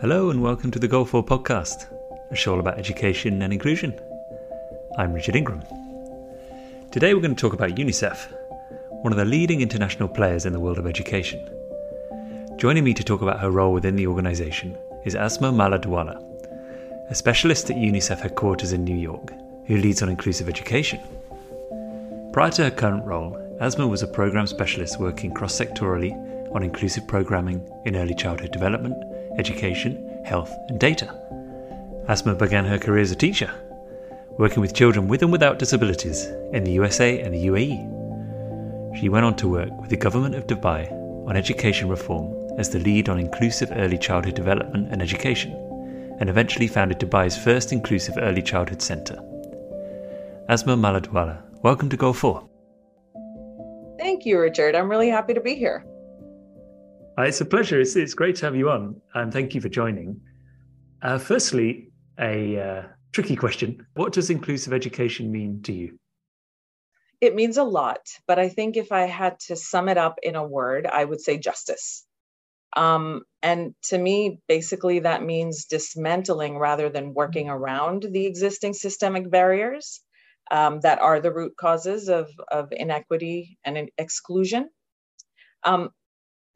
Hello and welcome to the Goal 4 podcast, a show all about education and inclusion. I'm Richard Ingram. Today we're going to talk about UNICEF, one of the leading international players in the world of education. Joining me to talk about her role within the organisation is Asma Maladwala, a specialist at UNICEF headquarters in New York who leads on inclusive education. Prior to her current role, Asma was a program specialist working cross sectorally on inclusive programming in early childhood development education, health, and data. Asma began her career as a teacher, working with children with and without disabilities in the USA and the UAE. She went on to work with the government of Dubai on education reform as the lead on inclusive early childhood development and education, and eventually founded Dubai's first inclusive early childhood centre. Asma Maladwala, welcome to Goal 4. Thank you, Richard. I'm really happy to be here. Uh, it's a pleasure. It's, it's great to have you on, and thank you for joining. Uh, firstly, a uh, tricky question What does inclusive education mean to you? It means a lot, but I think if I had to sum it up in a word, I would say justice. Um, and to me, basically, that means dismantling rather than working around the existing systemic barriers um, that are the root causes of, of inequity and exclusion. Um,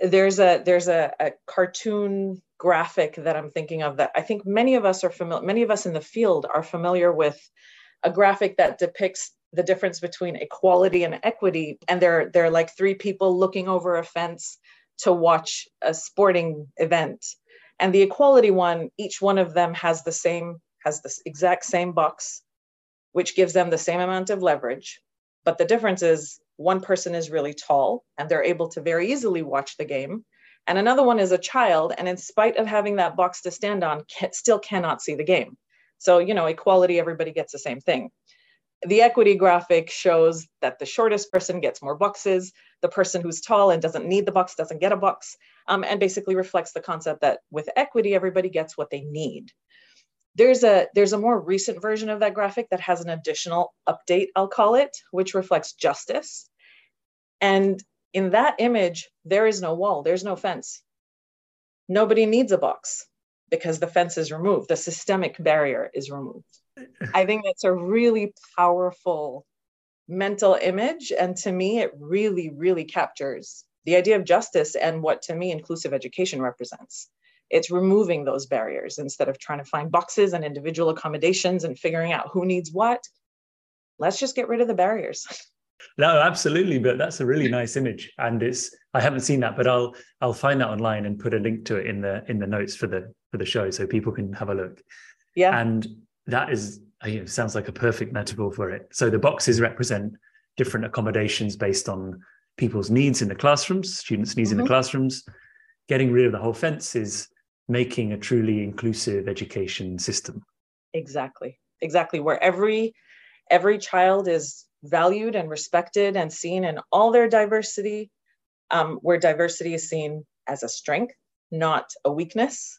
there's a there's a, a cartoon graphic that I'm thinking of that I think many of us are familiar many of us in the field are familiar with a graphic that depicts the difference between equality and equity and they're they're like three people looking over a fence to watch a sporting event. And the equality one each one of them has the same has the exact same box which gives them the same amount of leverage. But the difference is one person is really tall and they're able to very easily watch the game and another one is a child and in spite of having that box to stand on can, still cannot see the game. So you know equality everybody gets the same thing. The equity graphic shows that the shortest person gets more boxes the person who's tall and doesn't need the box doesn't get a box um, and basically reflects the concept that with equity everybody gets what they need there's a there's a more recent version of that graphic that has an additional update i'll call it which reflects justice. And in that image there is no wall there's no fence. Nobody needs a box because the fence is removed the systemic barrier is removed. I think that's a really powerful mental image and to me it really really captures the idea of justice and what to me inclusive education represents it's removing those barriers instead of trying to find boxes and individual accommodations and figuring out who needs what. Let's just get rid of the barriers. No absolutely but that's a really nice image and it's i haven't seen that but i'll i'll find that online and put a link to it in the in the notes for the for the show so people can have a look. Yeah. And that is you know, sounds like a perfect metaphor for it. So the boxes represent different accommodations based on people's needs in the classrooms students needs mm-hmm. in the mm-hmm. classrooms. Getting rid of the whole fence is making a truly inclusive education system. Exactly. Exactly. Where every every child is valued and respected and seen in all their diversity um, where diversity is seen as a strength not a weakness.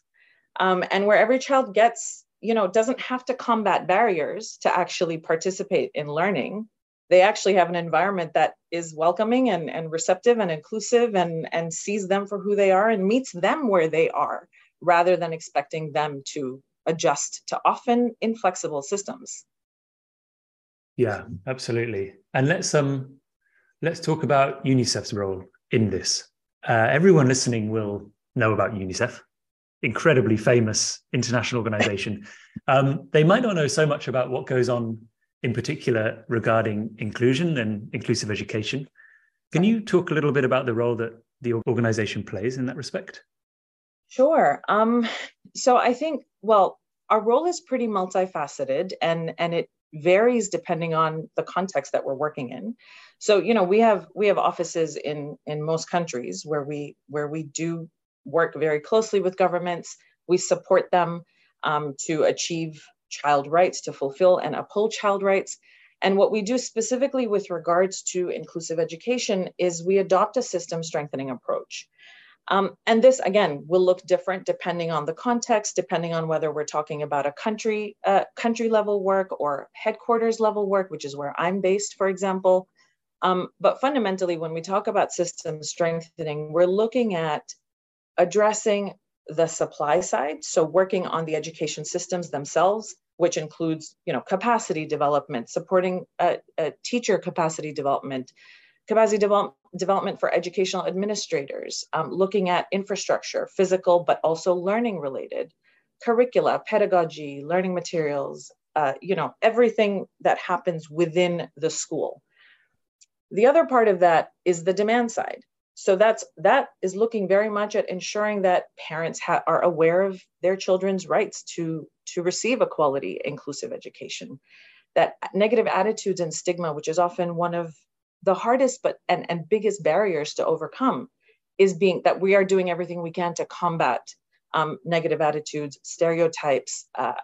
Um, and where every child gets you know doesn't have to combat barriers to actually participate in learning. They actually have an environment that is welcoming and, and receptive and inclusive and, and sees them for who they are and meets them where they are rather than expecting them to adjust to often inflexible systems. Yeah, absolutely. And let's um let's talk about UNICEF's role in this. Uh, everyone listening will know about UNICEF, incredibly famous international organization. Um, they might not know so much about what goes on in particular regarding inclusion and inclusive education. Can you talk a little bit about the role that the organization plays in that respect? Sure. Um, so I think, well, our role is pretty multifaceted and, and it varies depending on the context that we're working in. So, you know, we have we have offices in in most countries where we where we do work very closely with governments. We support them um, to achieve child rights, to fulfill and uphold child rights. And what we do specifically with regards to inclusive education is we adopt a system strengthening approach. Um, and this, again, will look different depending on the context, depending on whether we're talking about a country, uh, country level work or headquarters level work, which is where I'm based, for example. Um, but fundamentally, when we talk about system strengthening, we're looking at addressing the supply side, so working on the education systems themselves, which includes, you know, capacity development, supporting a, a teacher capacity development, capacity develop, development for educational administrators, um, looking at infrastructure, physical, but also learning related, curricula, pedagogy, learning materials, uh, you know, everything that happens within the school. The other part of that is the demand side so that's that is looking very much at ensuring that parents ha- are aware of their children's rights to to receive a quality inclusive education that negative attitudes and stigma which is often one of the hardest but and, and biggest barriers to overcome is being that we are doing everything we can to combat um, negative attitudes stereotypes uh,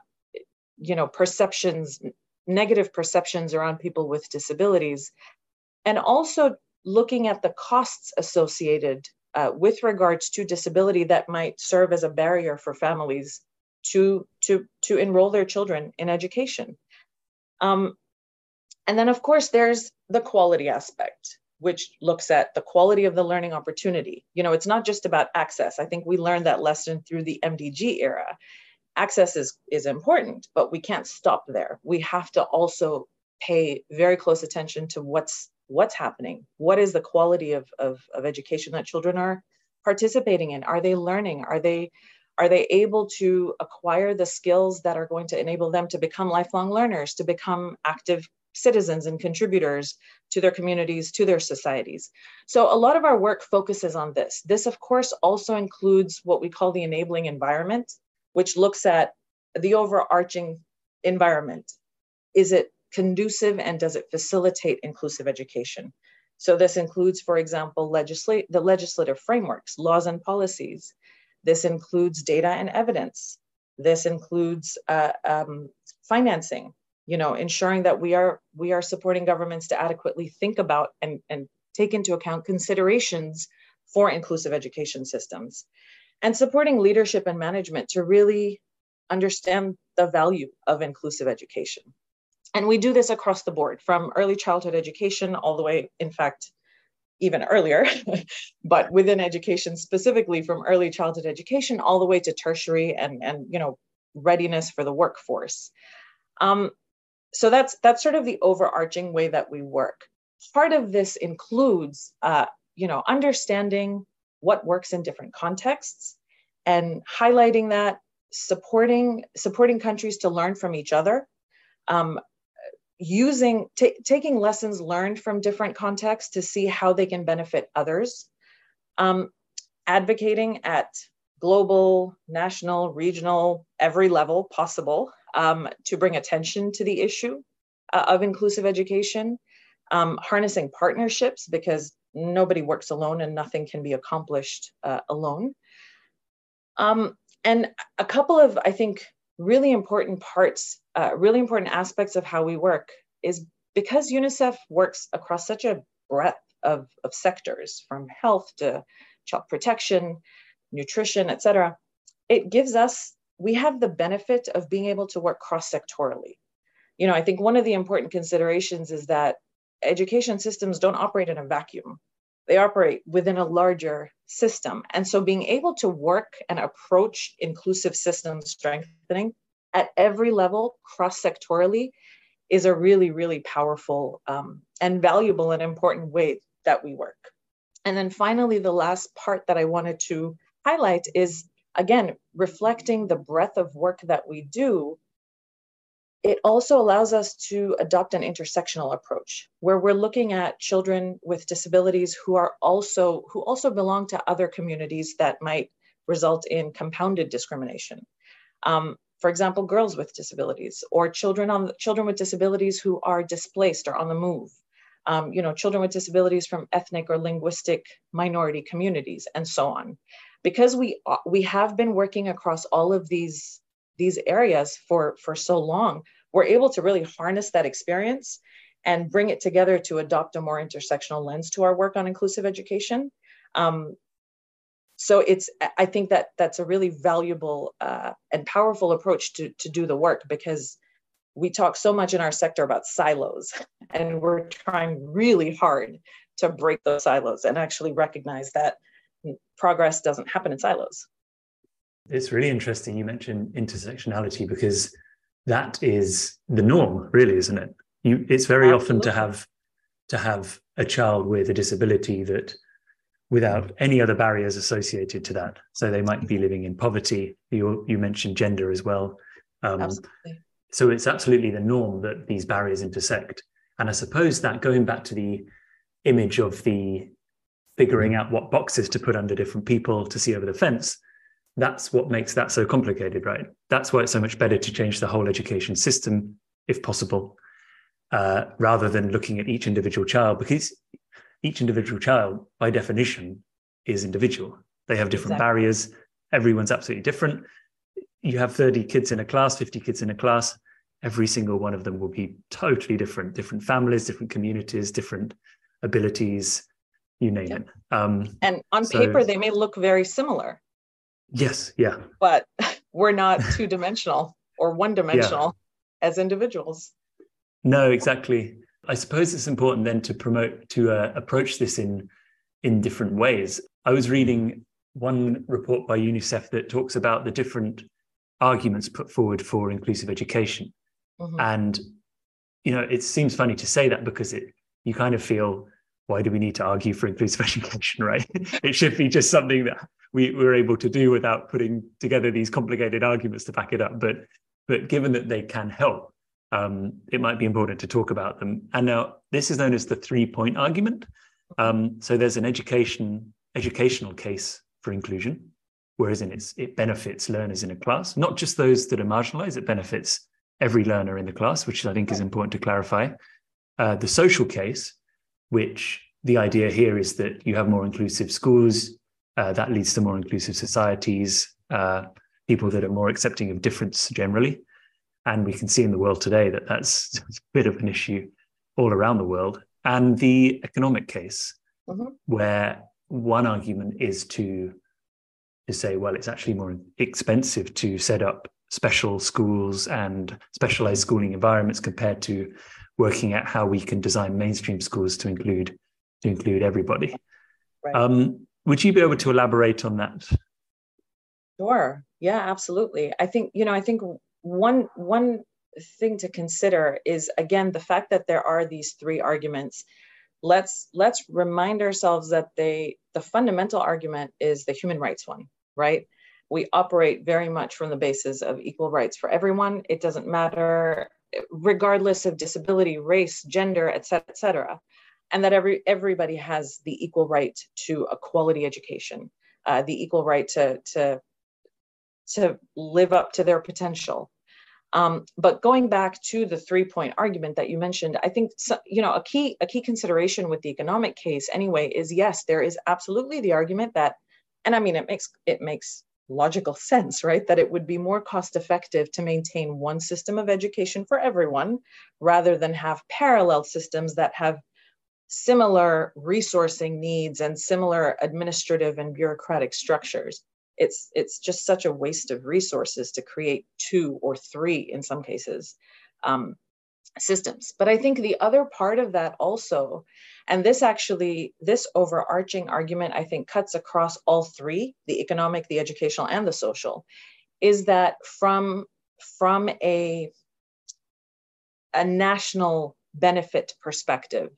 you know perceptions negative perceptions around people with disabilities and also looking at the costs associated uh, with regards to disability that might serve as a barrier for families to to to enroll their children in education. Um, and then of course there's the quality aspect which looks at the quality of the learning opportunity. You know it's not just about access. I think we learned that lesson through the mdg era. Access is is important but we can't stop there. We have to also pay very close attention to what's what's happening. What is the quality of, of, of education that children are participating in? Are they learning? Are they are they able to acquire the skills that are going to enable them to become lifelong learners to become active citizens and contributors to their communities to their societies so a lot of our work focuses on this this of course also includes what we call the enabling environment which looks at the overarching environment is it conducive and does it facilitate inclusive education? So this includes, for example, legislate the legislative frameworks, laws and policies. This includes data and evidence. This includes uh, um, financing. You know, ensuring that we are we are supporting governments to adequately think about and, and take into account considerations for inclusive education systems, and supporting leadership and management to really understand the value of inclusive education. And we do this across the board from early childhood education all the way, in fact, even earlier, but within education specifically from early childhood education all the way to tertiary and, and you know, readiness for the workforce. Um, so that's that's sort of the overarching way that we work. Part of this includes, uh, you know, understanding what works in different contexts and highlighting that, supporting supporting countries to learn from each other, um, using t- taking lessons learned from different contexts to see how they can benefit others um, advocating at global national regional every level possible um, to bring attention to the issue uh, of inclusive education um, harnessing partnerships because nobody works alone and nothing can be accomplished uh, alone. Um, and a couple of i think really important parts, uh, really important aspects of how we work is because UNICEF works across such a breadth of, of sectors from health to child protection, nutrition, et cetera, it gives us, we have the benefit of being able to work cross-sectorally. You know, I think one of the important considerations is that education systems don't operate in a vacuum. They operate within a larger system. And so being able to work and approach inclusive system strengthening at every level, cross sectorally, is a really, really powerful um, and valuable and important way that we work. And then finally, the last part that I wanted to highlight is again, reflecting the breadth of work that we do it also allows us to adopt an intersectional approach where we're looking at children with disabilities who are also who also belong to other communities that might result in compounded discrimination. Um, for example girls with disabilities or children on children with disabilities who are displaced or on the move. Um, you know children with disabilities from ethnic or linguistic minority communities and so on because we we have been working across all of these these areas for for so long we're able to really harness that experience and bring it together to adopt a more intersectional lens to our work on inclusive education. Um, so it's i think that that's a really valuable uh, and powerful approach to, to do the work because we talk so much in our sector about silos and we're trying really hard to break those silos and actually recognize that progress doesn't happen in silos It's really interesting you mentioned intersectionality because that is the norm, really, isn't it? You, it's very Absolutely. often to have to have a child with a disability that without any other barriers associated to that. So they might be living in poverty. You, you mentioned gender as well. Um, so it's absolutely the norm that these barriers intersect. And I suppose that going back to the image of the figuring out what boxes to put under different people to see over the fence, that's what makes that so complicated, right? That's why it's so much better to change the whole education system, if possible, uh, rather than looking at each individual child, because each individual child, by definition, is individual. They have different exactly. barriers. Everyone's absolutely different. You have 30 kids in a class, 50 kids in a class. Every single one of them will be totally different, different families, different communities, different abilities, you name yep. it. Um, and on so, paper, they may look very similar. Yes, yeah. But we're not two dimensional or one dimensional yeah. as individuals. No, exactly. I suppose it's important then to promote to uh, approach this in in different ways. I was reading one report by UNICEF that talks about the different arguments put forward for inclusive education, mm-hmm. and you know it seems funny to say that because it you kind of feel why do we need to argue for inclusive education, right? it should be just something that we were able to do without putting together these complicated arguments to back it up. But but given that they can help, um, it might be important to talk about them. And now this is known as the three point argument. Um, so there's an education educational case for inclusion, whereas in its it benefits learners in a class, not just those that are marginalized. It benefits every learner in the class, which I think is important to clarify. Uh, the social case, which the idea here is that you have more inclusive schools, uh, that leads to more inclusive societies, uh, people that are more accepting of difference generally. And we can see in the world today that that's a bit of an issue all around the world. And the economic case, mm-hmm. where one argument is to, to say, well, it's actually more expensive to set up special schools and specialized schooling environments compared to working at how we can design mainstream schools to include to include everybody. Right. Um, would you be able to elaborate on that? Sure. Yeah, absolutely. I think, you know, I think one one thing to consider is again the fact that there are these three arguments. Let's let's remind ourselves that they the fundamental argument is the human rights one, right? We operate very much from the basis of equal rights for everyone. It doesn't matter regardless of disability, race, gender, et cetera, et cetera and that every everybody has the equal right to a quality education, uh, the equal right to to to live up to their potential. Um, but going back to the three point argument that you mentioned, I think so, you know a key a key consideration with the economic case anyway is yes, there is absolutely the argument that, and I mean it makes it makes logical sense, right? That it would be more cost effective to maintain one system of education for everyone rather than have parallel systems that have similar resourcing needs and similar administrative and bureaucratic structures. It's, it's just such a waste of resources to create two or three, in some cases, um, systems. But I think the other part of that also, and this actually, this overarching argument, I think, cuts across all three the economic, the educational, and the social is that from, from a, a national benefit perspective,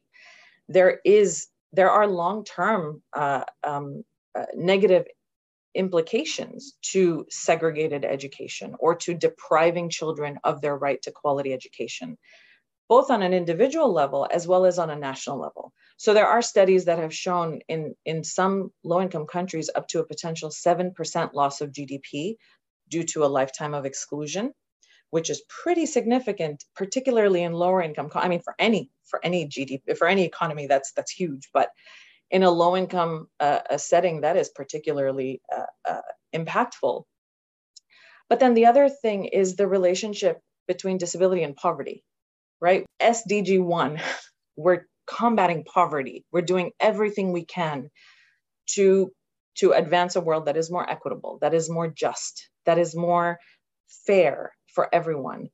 there is there are long-term uh, um, uh, negative implications to segregated education or to depriving children of their right to quality education both on an individual level as well as on a national level so there are studies that have shown in in some low income countries up to a potential 7% loss of gdp due to a lifetime of exclusion which is pretty significant, particularly in lower income. I mean, for any for any GDP for any economy, that's that's huge. But in a low income uh, setting, that is particularly uh, uh, impactful. But then the other thing is the relationship between disability and poverty, right? SDG one, we're combating poverty. We're doing everything we can to to advance a world that is more equitable, that is more just, that is more fair, for everyone.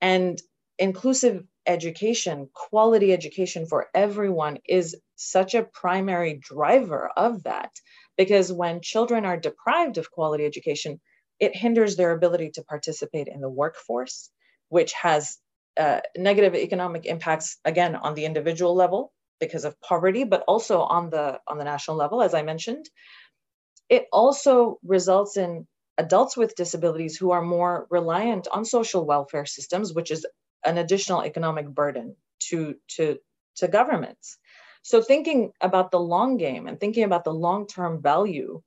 And inclusive education, quality education for everyone is such a primary driver of that. Because when children are deprived of quality education, it hinders their ability to participate in the workforce, which has uh, negative economic impacts again on the individual level because of poverty, but also on the on the national level, as I mentioned. It also results in adults with disabilities who are more reliant on social welfare systems, which is an additional economic burden to to to governments. So thinking about the long game and thinking about the long-term value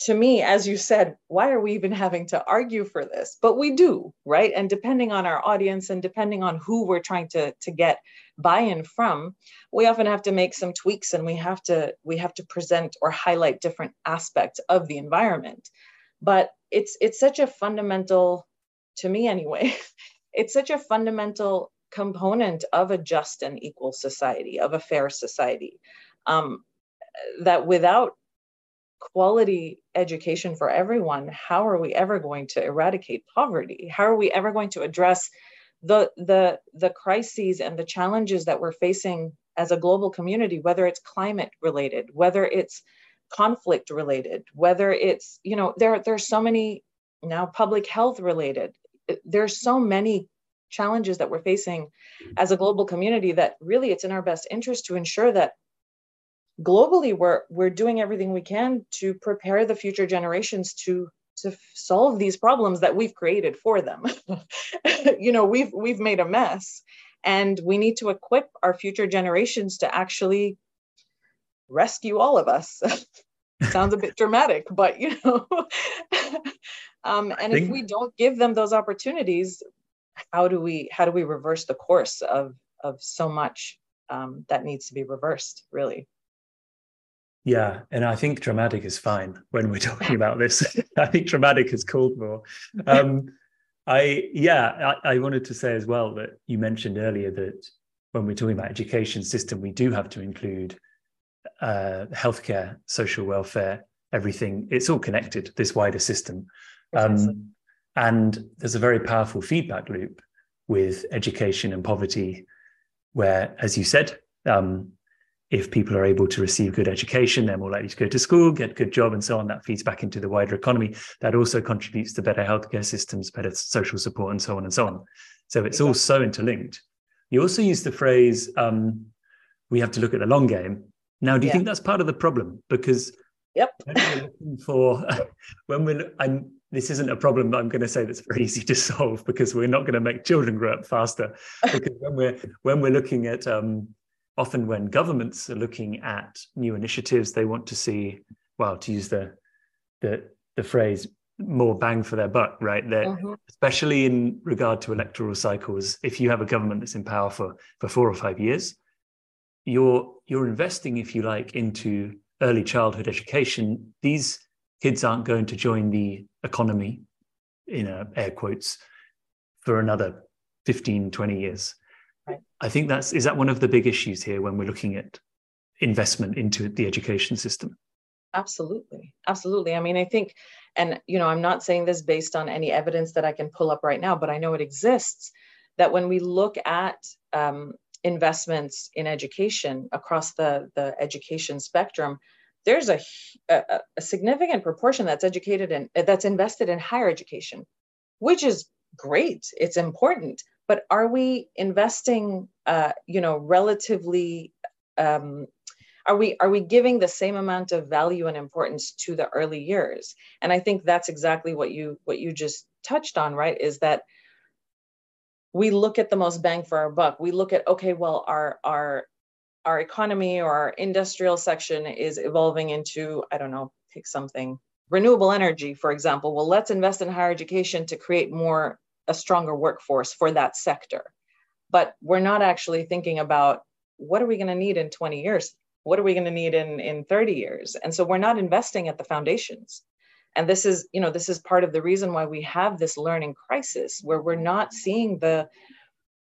to me, as you said, why are we even having to argue for this? But we do, right? And depending on our audience and depending on who we're trying to, to get buy-in from, we often have to make some tweaks and we have to we have to present or highlight different aspects of the environment. But it's it's such a fundamental, to me anyway, it's such a fundamental component of a just and equal society, of a fair society. Um, that without quality education for everyone, how are we ever going to eradicate poverty? How are we ever going to address the the the crises and the challenges that we're facing as a global community, whether it's climate related, whether it's conflict related, whether it's, you know, there there's so many now public health related. There's so many challenges that we're facing as a global community that really it's in our best interest to ensure that globally we're we're doing everything we can to prepare the future generations to to solve these problems that we've created for them. You know we've we've made a mess and we need to equip our future generations to actually rescue all of us. Sounds a bit dramatic but you know. Um, and think... if we don't give them those opportunities how do we how do we reverse the course of of so much um, that needs to be reversed really yeah, and I think dramatic is fine when we're talking about this. I think dramatic is called for. Um, I yeah, I, I, wanted to say as well that you mentioned earlier that when we're talking about education system, we do have to include uh, healthcare, social welfare, everything. It's all connected. This wider system, um, and there's a very powerful feedback loop with education and poverty, where, as you said, um, if people are able to receive good education, they're more likely to go to school, get a good job, and so on. That feeds back into the wider economy. That also contributes to better healthcare systems, better social support, and so on and so on. So it's all so interlinked. You also use the phrase, um, we have to look at the long game. Now, do you yeah. think that's part of the problem? Because yep. when we're looking for, when we're, I'm, this isn't a problem I'm going to say that's very easy to solve because we're not going to make children grow up faster. Because when we're when we're looking at um, often when governments are looking at new initiatives, they want to see, well, to use the the, the phrase, more bang for their buck, right? That mm-hmm. especially in regard to electoral cycles, if you have a government that's in power for for four or five years, you're you're investing, if you like, into early childhood education. These kids aren't going to join the economy, in air quotes, for another 15, 20 years. Right. I think that's is that one of the big issues here when we're looking at investment into the education system. Absolutely. Absolutely. I mean, I think, and you know, I'm not saying this based on any evidence that I can pull up right now, but I know it exists that when we look at um, investments in education across the, the education spectrum, there's a, a, a significant proportion that's educated and that's invested in higher education, which is great. It's important but are we investing uh, you know relatively um, are we are we giving the same amount of value and importance to the early years? And i think that's exactly what you what you just touched on right is that we look at the most bang for our buck. We look at okay well our our our economy or our industrial section is evolving into i don't know pick something renewable energy for example. Well let's invest in higher education to create more a stronger workforce for that sector. But we're not actually thinking about what are we going to need in 20 years? What are we going to need in, in 30 years? And so we're not investing at the foundations. And this is, you know, this is part of the reason why we have this learning crisis where we're not seeing the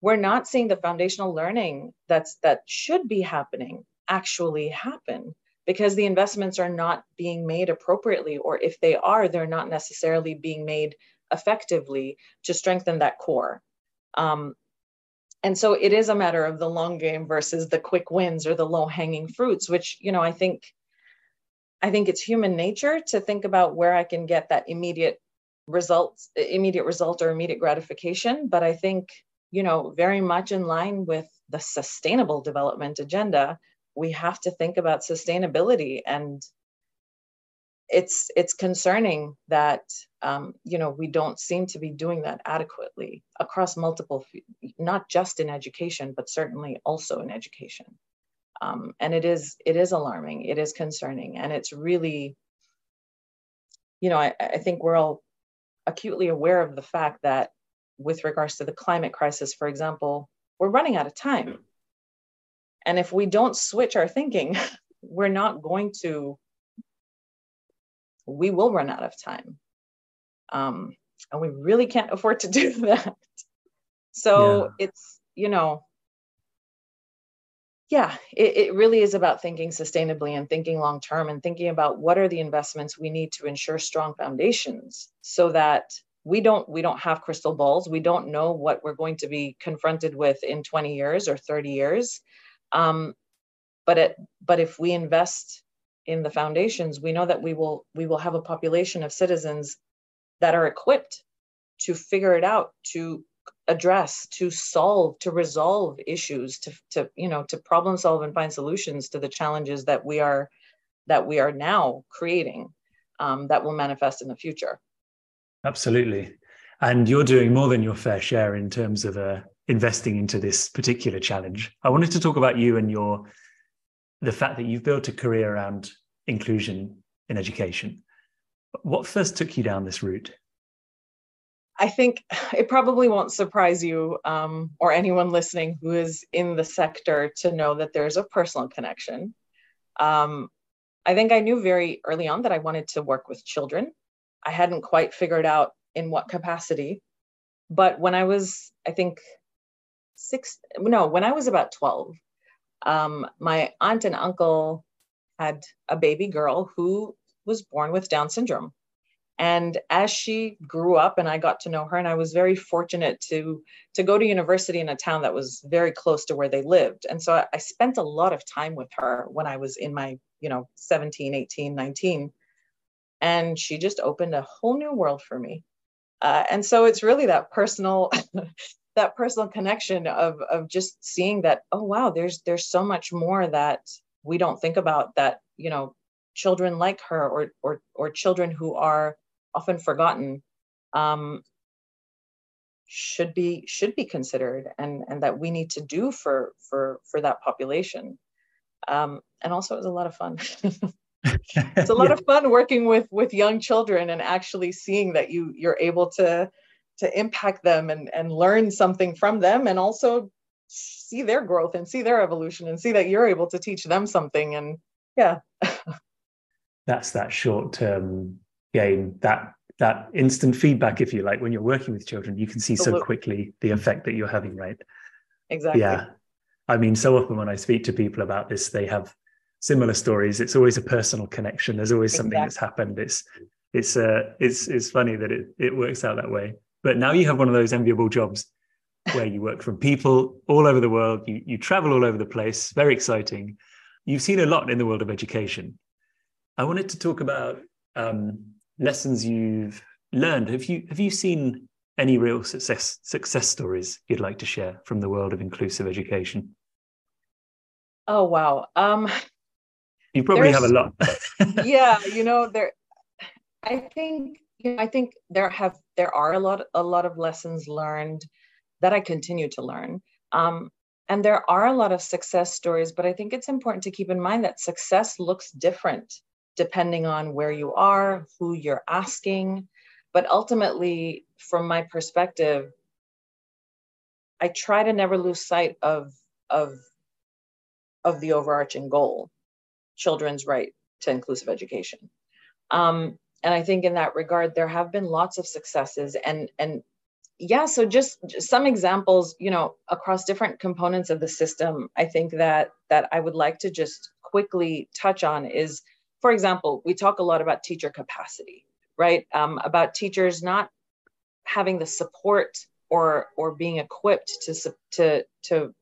we're not seeing the foundational learning that's that should be happening actually happen because the investments are not being made appropriately or if they are they're not necessarily being made effectively to strengthen that core. Um, and so it is a matter of the long game versus the quick wins or the low hanging fruits, which, you know, I think I think it's human nature to think about where I can get that immediate results, immediate result or immediate gratification. But I think, you know, very much in line with the sustainable development agenda, we have to think about sustainability and it's it's concerning that um, you know we don't seem to be doing that adequately across multiple not just in education but certainly also in education. Um, and it is it is alarming it is concerning and it's really you know I, I think we're all acutely aware of the fact that with regards to the climate crisis for example we're running out of time. And if we don't switch our thinking we're not going to we will run out of time. Um, and we really can't afford to do that. So yeah. it's, you know, yeah, it, it really is about thinking sustainably and thinking long term and thinking about what are the investments we need to ensure strong foundations so that we don't we don't have crystal balls we don't know what we're going to be confronted with in 20 years or 30 years um, but it but if we invest in the foundations, we know that we will we will have a population of citizens that are equipped to figure it out, to address, to solve, to resolve issues, to, to you know, to problem solve and find solutions to the challenges that we are that we are now creating um, that will manifest in the future. Absolutely. And you're doing more than your fair share in terms of uh, investing into this particular challenge. I wanted to talk about you and your the fact that you've built a career around inclusion in education. What first took you down this route? I think it probably won't surprise you um, or anyone listening who is in the sector to know that there's a personal connection. Um, I think I knew very early on that I wanted to work with children. I hadn't quite figured out in what capacity. But when I was, I think, six, no, when I was about 12, um, my aunt and uncle had a baby girl who was born with Down syndrome. And as she grew up and I got to know her, and I was very fortunate to, to go to university in a town that was very close to where they lived. And so I, I spent a lot of time with her when I was in my, you know, 17, 18, 19. And she just opened a whole new world for me. Uh, and so it's really that personal that personal connection of of just seeing that oh wow there's there's so much more that we don't think about that you know children like her or or or children who are often forgotten um, should be should be considered and and that we need to do for for for that population um, and also it was a lot of fun it's a lot yeah. of fun working with with young children and actually seeing that you you're able to to impact them and and learn something from them and also see their growth and see their evolution and see that you're able to teach them something and yeah. That's that short term gain that that instant feedback if you like when you're working with children you can see Absolutely. so quickly the effect that you're having right? Exactly. Yeah. I mean so often when i speak to people about this they have similar stories. It's always a personal connection. There's always something exactly. that's happened. It's it's uh it's it's funny that it it works out that way but now you have one of those enviable jobs where you work from people all over the world, you, you travel all over the place, very exciting. You've seen a lot in the world of education. I wanted to talk about um, lessons you've learned. Have you have you seen any real success success stories you'd like to share from the world of inclusive education? Oh wow. Um you probably have a lot. yeah, you know, there I think you know, I think there have there are a lot a lot of lessons learned that I continue to learn. Um, and there are a lot of success stories, but I think it's important to keep in mind that success looks different depending on where you are, who you're asking. But ultimately, from my perspective, I try to never lose sight of, of, of the overarching goal children's right to inclusive education. Um, and I think in that regard, there have been lots of successes and, and yeah so just, some examples you know across different components of the system i think that that i would like to just quickly touch on is for example we talk a lot about teacher capacity right? Um, about teachers not having the support or or being equipped to to to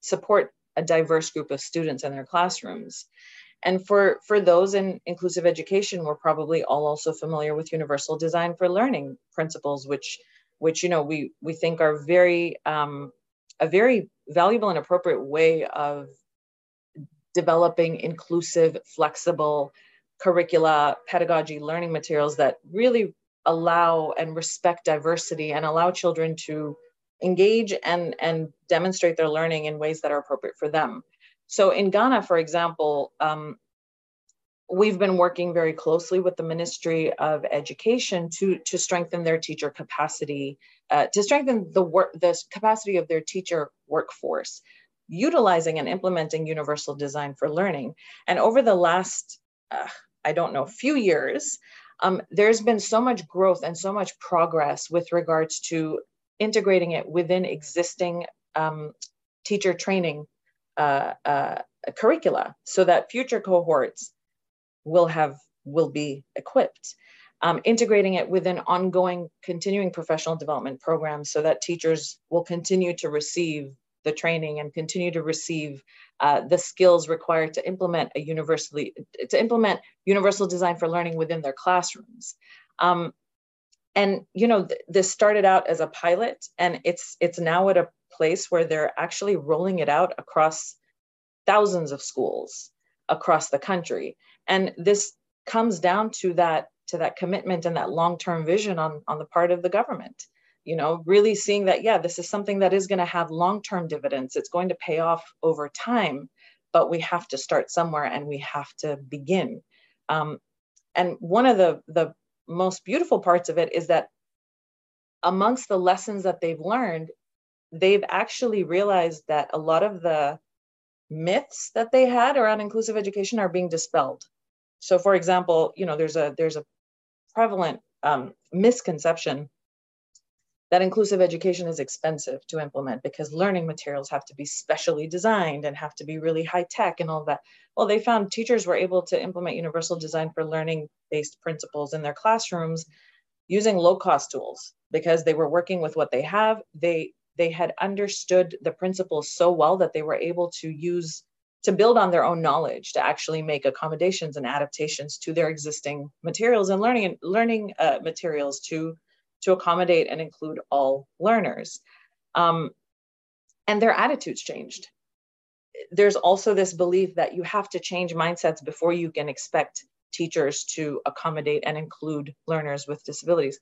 support a diverse group of students in their classrooms And for, for those in inclusive education, we're probably all also familiar with universal design for learning principles, which, which you know, we, we think are very, um, a very valuable and appropriate way of developing inclusive, flexible curricula, pedagogy, learning materials that really allow and respect diversity and allow children to engage and, and demonstrate their learning in ways that are appropriate for them. So in Ghana, for example, um, we've been working very closely with the Ministry of Education to, to strengthen their teacher capacity, uh, to strengthen the work, the capacity of their teacher workforce, utilizing and implementing universal design for learning. And over the last, uh, I don't know, few years, um, there's been so much growth and so much progress with regards to integrating it within existing um, teacher training uh, uh, curricula so that future cohorts will have will be equipped. Um, integrating it within ongoing continuing professional development programs so that teachers will continue to receive the training and continue to receive uh, the skills required to implement a universally to implement universal design for learning within their classrooms. Um, and you know th- this started out as a pilot and it's it's now at a place where they're actually rolling it out across thousands of schools across the country. And this comes down to that to that commitment and that long-term vision on on the part of the government you know really seeing that yeah this is something that is going to have long-term dividends. It's going to pay off over time but we have to start somewhere and we have to begin. Um, and one of the the most beautiful parts of it is that amongst the lessons that they've learned they've actually realized that a lot of the myths that they had around inclusive education are being dispelled so for example you know there's a there's a prevalent um, misconception that inclusive education is expensive to implement because learning materials have to be specially designed and have to be really high tech and all that. Well, they found teachers were able to implement universal design for learning based principles in their classrooms using low cost tools because they were working with what they have. They they had understood the principles so well that they were able to use to build on their own knowledge to actually make accommodations and adaptations to their existing materials and learning learning uh, materials to to accommodate and include all learners. Um, and their attitudes changed. There's also this belief that you have to change mindsets before you can expect teachers to accommodate and include learners with disabilities.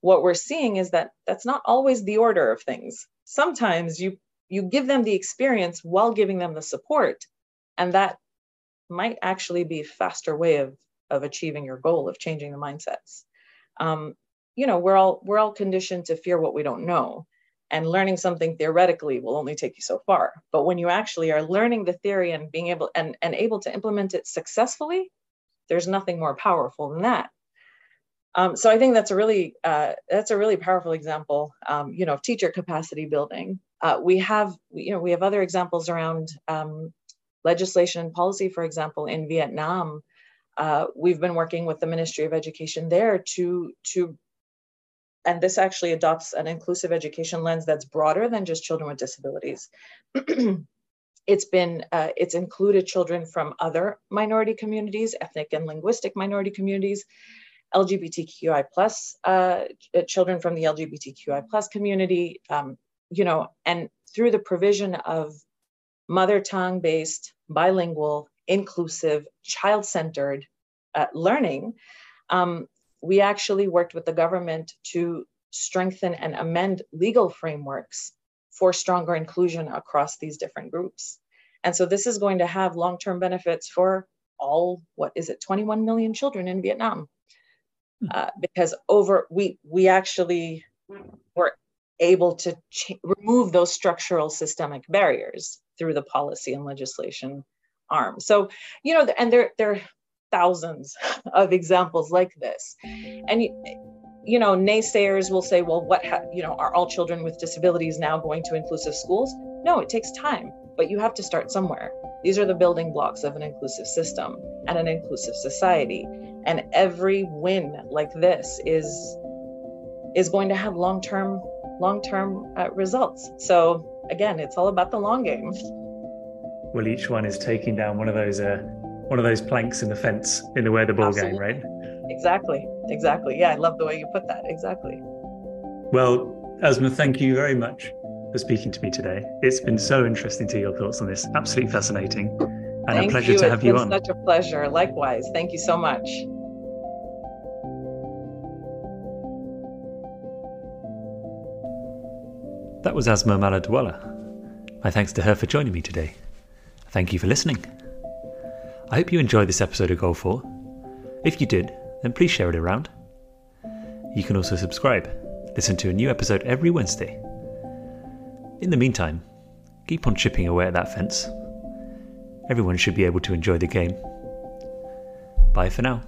What we're seeing is that that's not always the order of things. Sometimes you you give them the experience while giving them the support, and that might actually be a faster way of of achieving your goal of changing the mindsets. Um, you know we're all we're all conditioned to fear what we don't know and learning something theoretically will only take you so far but when you actually are learning the theory and being able and, and able to implement it successfully there's nothing more powerful than that um, so i think that's a really uh, that's a really powerful example um, you know of teacher capacity building. Uh, we have you know we have other examples around um, legislation and policy for example in vietnam. Uh, we've been working with the ministry of education there to to and this actually adopts an inclusive education lens that's broader than just children with disabilities. it's been uh, it's included children from other minority communities, ethnic and linguistic minority communities, LGBTQI plus uh, children from the LGBTQI plus community, um, you know, and through the provision of mother tongue based, bilingual, inclusive, child centered uh, learning, um, we actually worked with the government to strengthen and amend legal frameworks for stronger inclusion across these different groups. And so this is going to have long term benefits for all, what is it, 21 million children in Vietnam. Uh, because over we we actually were able to ch- remove those structural systemic barriers through the policy and legislation arm. So you know, and there there are thousands of examples like this. And you know, naysayers will say, well, what, ha- you know, are all children with disabilities now going to inclusive schools? No, it takes time, but you have to start somewhere. These are the building blocks of an inclusive system and an inclusive society. And every win like this is is going to have long-term long-term uh, results. So again, it's all about the long game. Well, each one is taking down one of those uh, one of those planks in the fence in the way of the ball Absolutely. game, right? Exactly. Exactly. Yeah, I love the way you put that. Exactly. Well, Asma, thank you very much for speaking to me today. It's been so interesting to hear your thoughts on this. Absolutely fascinating. And thank a pleasure you. to have it's you on. Such a pleasure. Likewise. Thank you so much. That was Asma Maladwala. My thanks to her for joining me today. Thank you for listening. I hope you enjoyed this episode of Goal 4. If you did, then please share it around. You can also subscribe, listen to a new episode every Wednesday. In the meantime, keep on chipping away at that fence. Everyone should be able to enjoy the game. Bye for now.